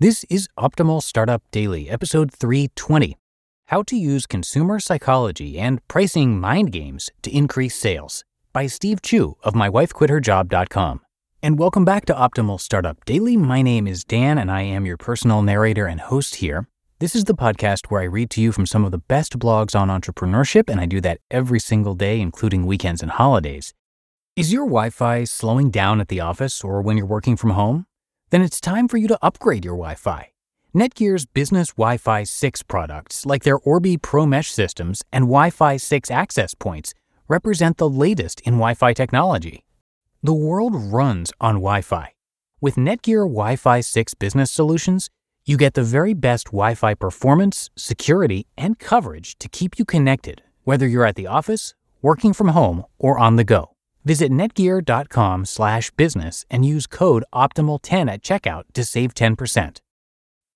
This is Optimal Startup Daily, episode 320 How to Use Consumer Psychology and Pricing Mind Games to Increase Sales by Steve Chou of MyWifeQuitHerJob.com. And welcome back to Optimal Startup Daily. My name is Dan, and I am your personal narrator and host here. This is the podcast where I read to you from some of the best blogs on entrepreneurship, and I do that every single day, including weekends and holidays. Is your Wi Fi slowing down at the office or when you're working from home? Then it's time for you to upgrade your Wi Fi. Netgear's business Wi Fi 6 products, like their Orbi Pro Mesh systems and Wi Fi 6 access points, represent the latest in Wi Fi technology. The world runs on Wi Fi. With Netgear Wi Fi 6 business solutions, you get the very best Wi Fi performance, security, and coverage to keep you connected, whether you're at the office, working from home, or on the go. Visit netgear.com/business and use code OPTIMAL10 at checkout to save 10%.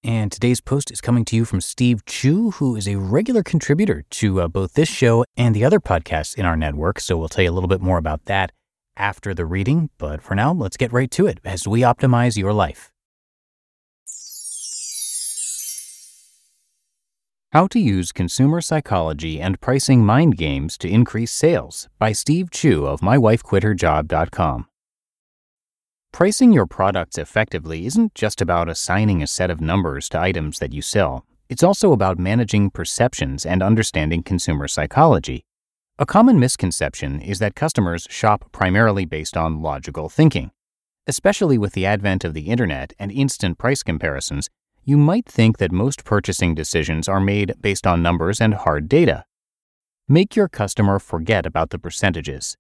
And today's post is coming to you from Steve Chou, who is a regular contributor to uh, both this show and the other podcasts in our network. So we'll tell you a little bit more about that after the reading. But for now, let's get right to it as we optimize your life. How to Use Consumer Psychology and Pricing Mind Games to Increase Sales by Steve Chou of MyWifeQuitHerJob.com. Pricing your products effectively isn't just about assigning a set of numbers to items that you sell, it's also about managing perceptions and understanding consumer psychology. A common misconception is that customers shop primarily based on logical thinking. Especially with the advent of the internet and instant price comparisons, you might think that most purchasing decisions are made based on numbers and hard data. Make your customer forget about the percentages.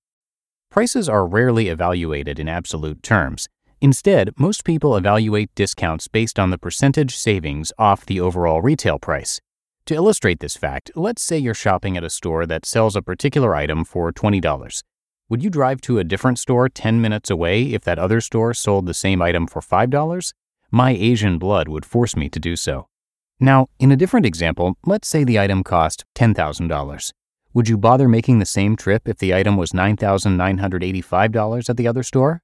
Prices are rarely evaluated in absolute terms. Instead, most people evaluate discounts based on the percentage savings off the overall retail price. To illustrate this fact, let's say you're shopping at a store that sells a particular item for $20. Would you drive to a different store 10 minutes away if that other store sold the same item for $5? My Asian blood would force me to do so. Now, in a different example, let's say the item cost $10,000. Would you bother making the same trip if the item was $9,985 at the other store?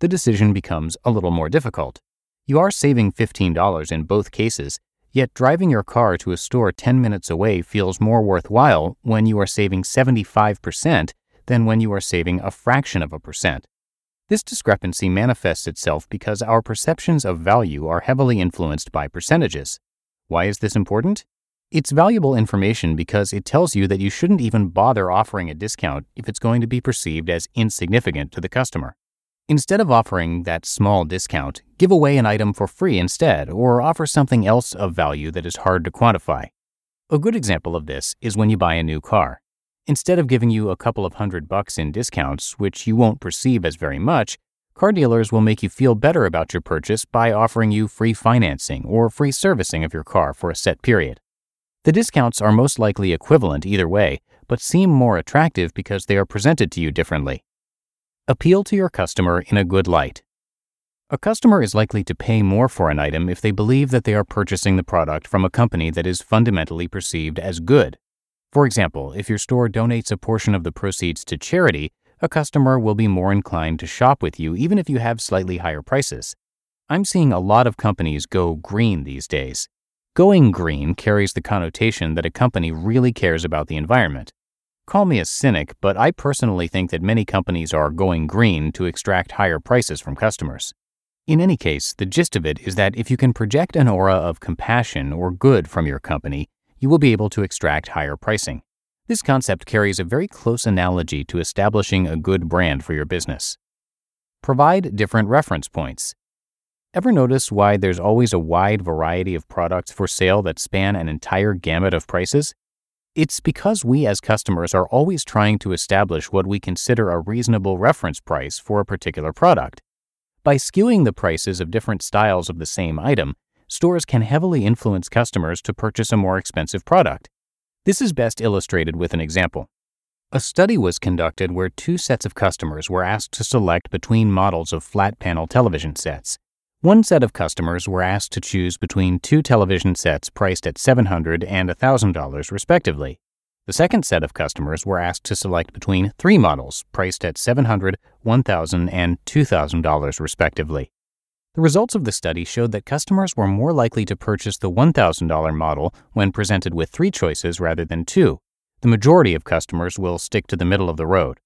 The decision becomes a little more difficult. You are saving $15 in both cases, yet driving your car to a store 10 minutes away feels more worthwhile when you are saving 75% than when you are saving a fraction of a percent. This discrepancy manifests itself because our perceptions of value are heavily influenced by percentages. Why is this important? It's valuable information because it tells you that you shouldn't even bother offering a discount if it's going to be perceived as insignificant to the customer. Instead of offering that small discount, give away an item for free instead, or offer something else of value that is hard to quantify. A good example of this is when you buy a new car. Instead of giving you a couple of hundred bucks in discounts, which you won't perceive as very much, car dealers will make you feel better about your purchase by offering you free financing or free servicing of your car for a set period. The discounts are most likely equivalent either way, but seem more attractive because they are presented to you differently. Appeal to your customer in a good light. A customer is likely to pay more for an item if they believe that they are purchasing the product from a company that is fundamentally perceived as good for example, if your store donates a portion of the proceeds to charity, a customer will be more inclined to shop with you even if you have slightly higher prices. I'm seeing a lot of companies go green these days. Going green carries the connotation that a company really cares about the environment. Call me a cynic, but I personally think that many companies are going green to extract higher prices from customers. In any case, the gist of it is that if you can project an aura of compassion or good from your company, you will be able to extract higher pricing. This concept carries a very close analogy to establishing a good brand for your business. Provide different reference points. Ever notice why there's always a wide variety of products for sale that span an entire gamut of prices? It's because we as customers are always trying to establish what we consider a reasonable reference price for a particular product. By skewing the prices of different styles of the same item, stores can heavily influence customers to purchase a more expensive product. This is best illustrated with an example. A study was conducted where two sets of customers were asked to select between models of flat panel television sets. One set of customers were asked to choose between two television sets priced at $700 and $1,000 respectively. The second set of customers were asked to select between three models priced at $700, $1,000, and $2,000 respectively. The results of the study showed that customers were more likely to purchase the $1,000 model when presented with three choices rather than two. The majority of customers will stick to the middle of the road.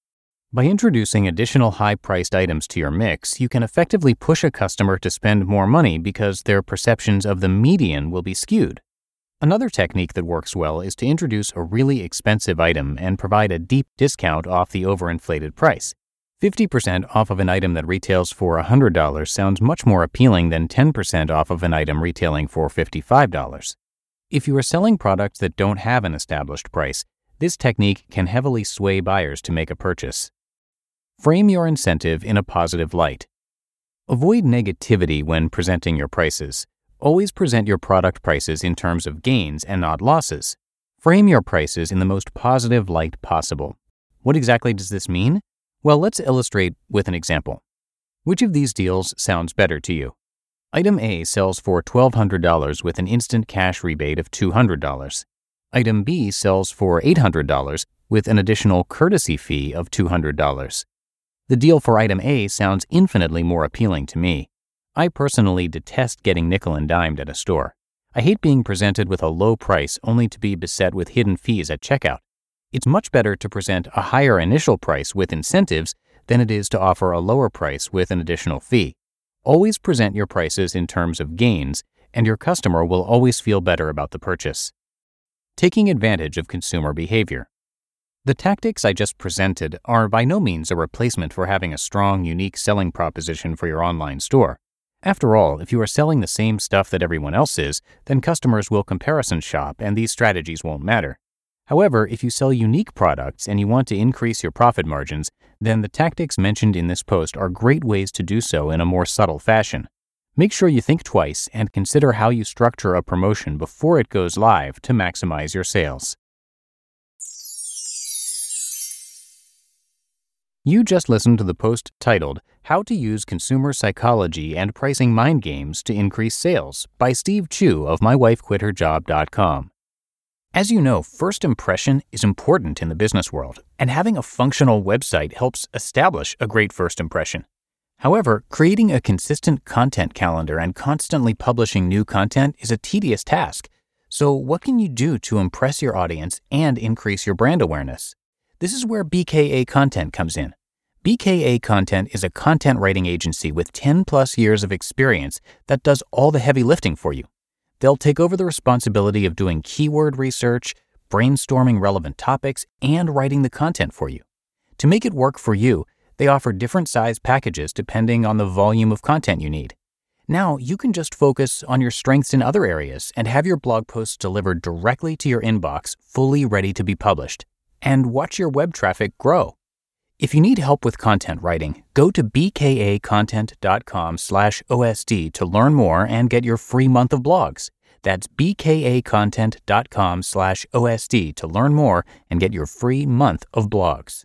By introducing additional high priced items to your mix, you can effectively push a customer to spend more money because their perceptions of the median will be skewed. Another technique that works well is to introduce a really expensive item and provide a deep discount off the overinflated price. 50% off of an item that retails for $100 sounds much more appealing than 10% off of an item retailing for $55. If you are selling products that don't have an established price, this technique can heavily sway buyers to make a purchase. Frame your incentive in a positive light. Avoid negativity when presenting your prices. Always present your product prices in terms of gains and not losses. Frame your prices in the most positive light possible. What exactly does this mean? Well, let's illustrate with an example. Which of these deals sounds better to you? Item A sells for $1,200 with an instant cash rebate of $200. Item B sells for $800 with an additional courtesy fee of $200. The deal for item A sounds infinitely more appealing to me. I personally detest getting nickel and dimed at a store. I hate being presented with a low price only to be beset with hidden fees at checkout. It's much better to present a higher initial price with incentives than it is to offer a lower price with an additional fee. Always present your prices in terms of gains, and your customer will always feel better about the purchase. Taking advantage of consumer behavior. The tactics I just presented are by no means a replacement for having a strong, unique selling proposition for your online store. After all, if you are selling the same stuff that everyone else is, then customers will comparison shop and these strategies won't matter. However, if you sell unique products and you want to increase your profit margins, then the tactics mentioned in this post are great ways to do so in a more subtle fashion. Make sure you think twice and consider how you structure a promotion before it goes live to maximize your sales. You just listened to the post titled How to Use Consumer Psychology and Pricing Mind Games to Increase Sales by Steve Chou of MyWifeQuitHerJob.com. As you know, first impression is important in the business world, and having a functional website helps establish a great first impression. However, creating a consistent content calendar and constantly publishing new content is a tedious task. So, what can you do to impress your audience and increase your brand awareness? This is where BKA Content comes in. BKA Content is a content writing agency with 10 plus years of experience that does all the heavy lifting for you. They'll take over the responsibility of doing keyword research, brainstorming relevant topics, and writing the content for you. To make it work for you, they offer different size packages depending on the volume of content you need. Now, you can just focus on your strengths in other areas and have your blog posts delivered directly to your inbox, fully ready to be published, and watch your web traffic grow. If you need help with content writing, go to bkacontent.com/osd to learn more and get your free month of blogs. That's bkacontent.com/osd to learn more and get your free month of blogs.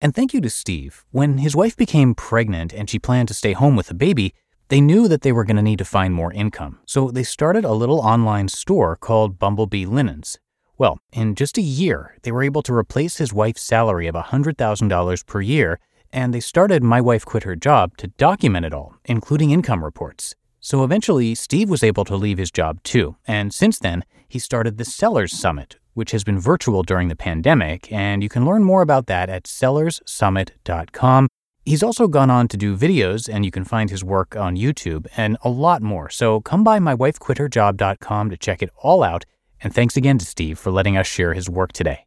And thank you to Steve. When his wife became pregnant and she planned to stay home with the baby, they knew that they were going to need to find more income. So they started a little online store called Bumblebee Linens. Well, in just a year, they were able to replace his wife's salary of $100,000 per year, and they started My Wife Quit Her Job to document it all, including income reports. So eventually, Steve was able to leave his job too, and since then, he started the Sellers Summit, which has been virtual during the pandemic, and you can learn more about that at sellerssummit.com. He's also gone on to do videos, and you can find his work on YouTube and a lot more. So come by mywifequitherjob.com to check it all out and thanks again to Steve for letting us share his work today.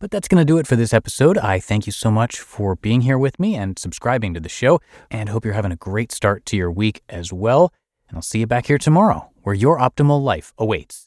But that's going to do it for this episode. I thank you so much for being here with me and subscribing to the show, and hope you're having a great start to your week as well. And I'll see you back here tomorrow, where your optimal life awaits.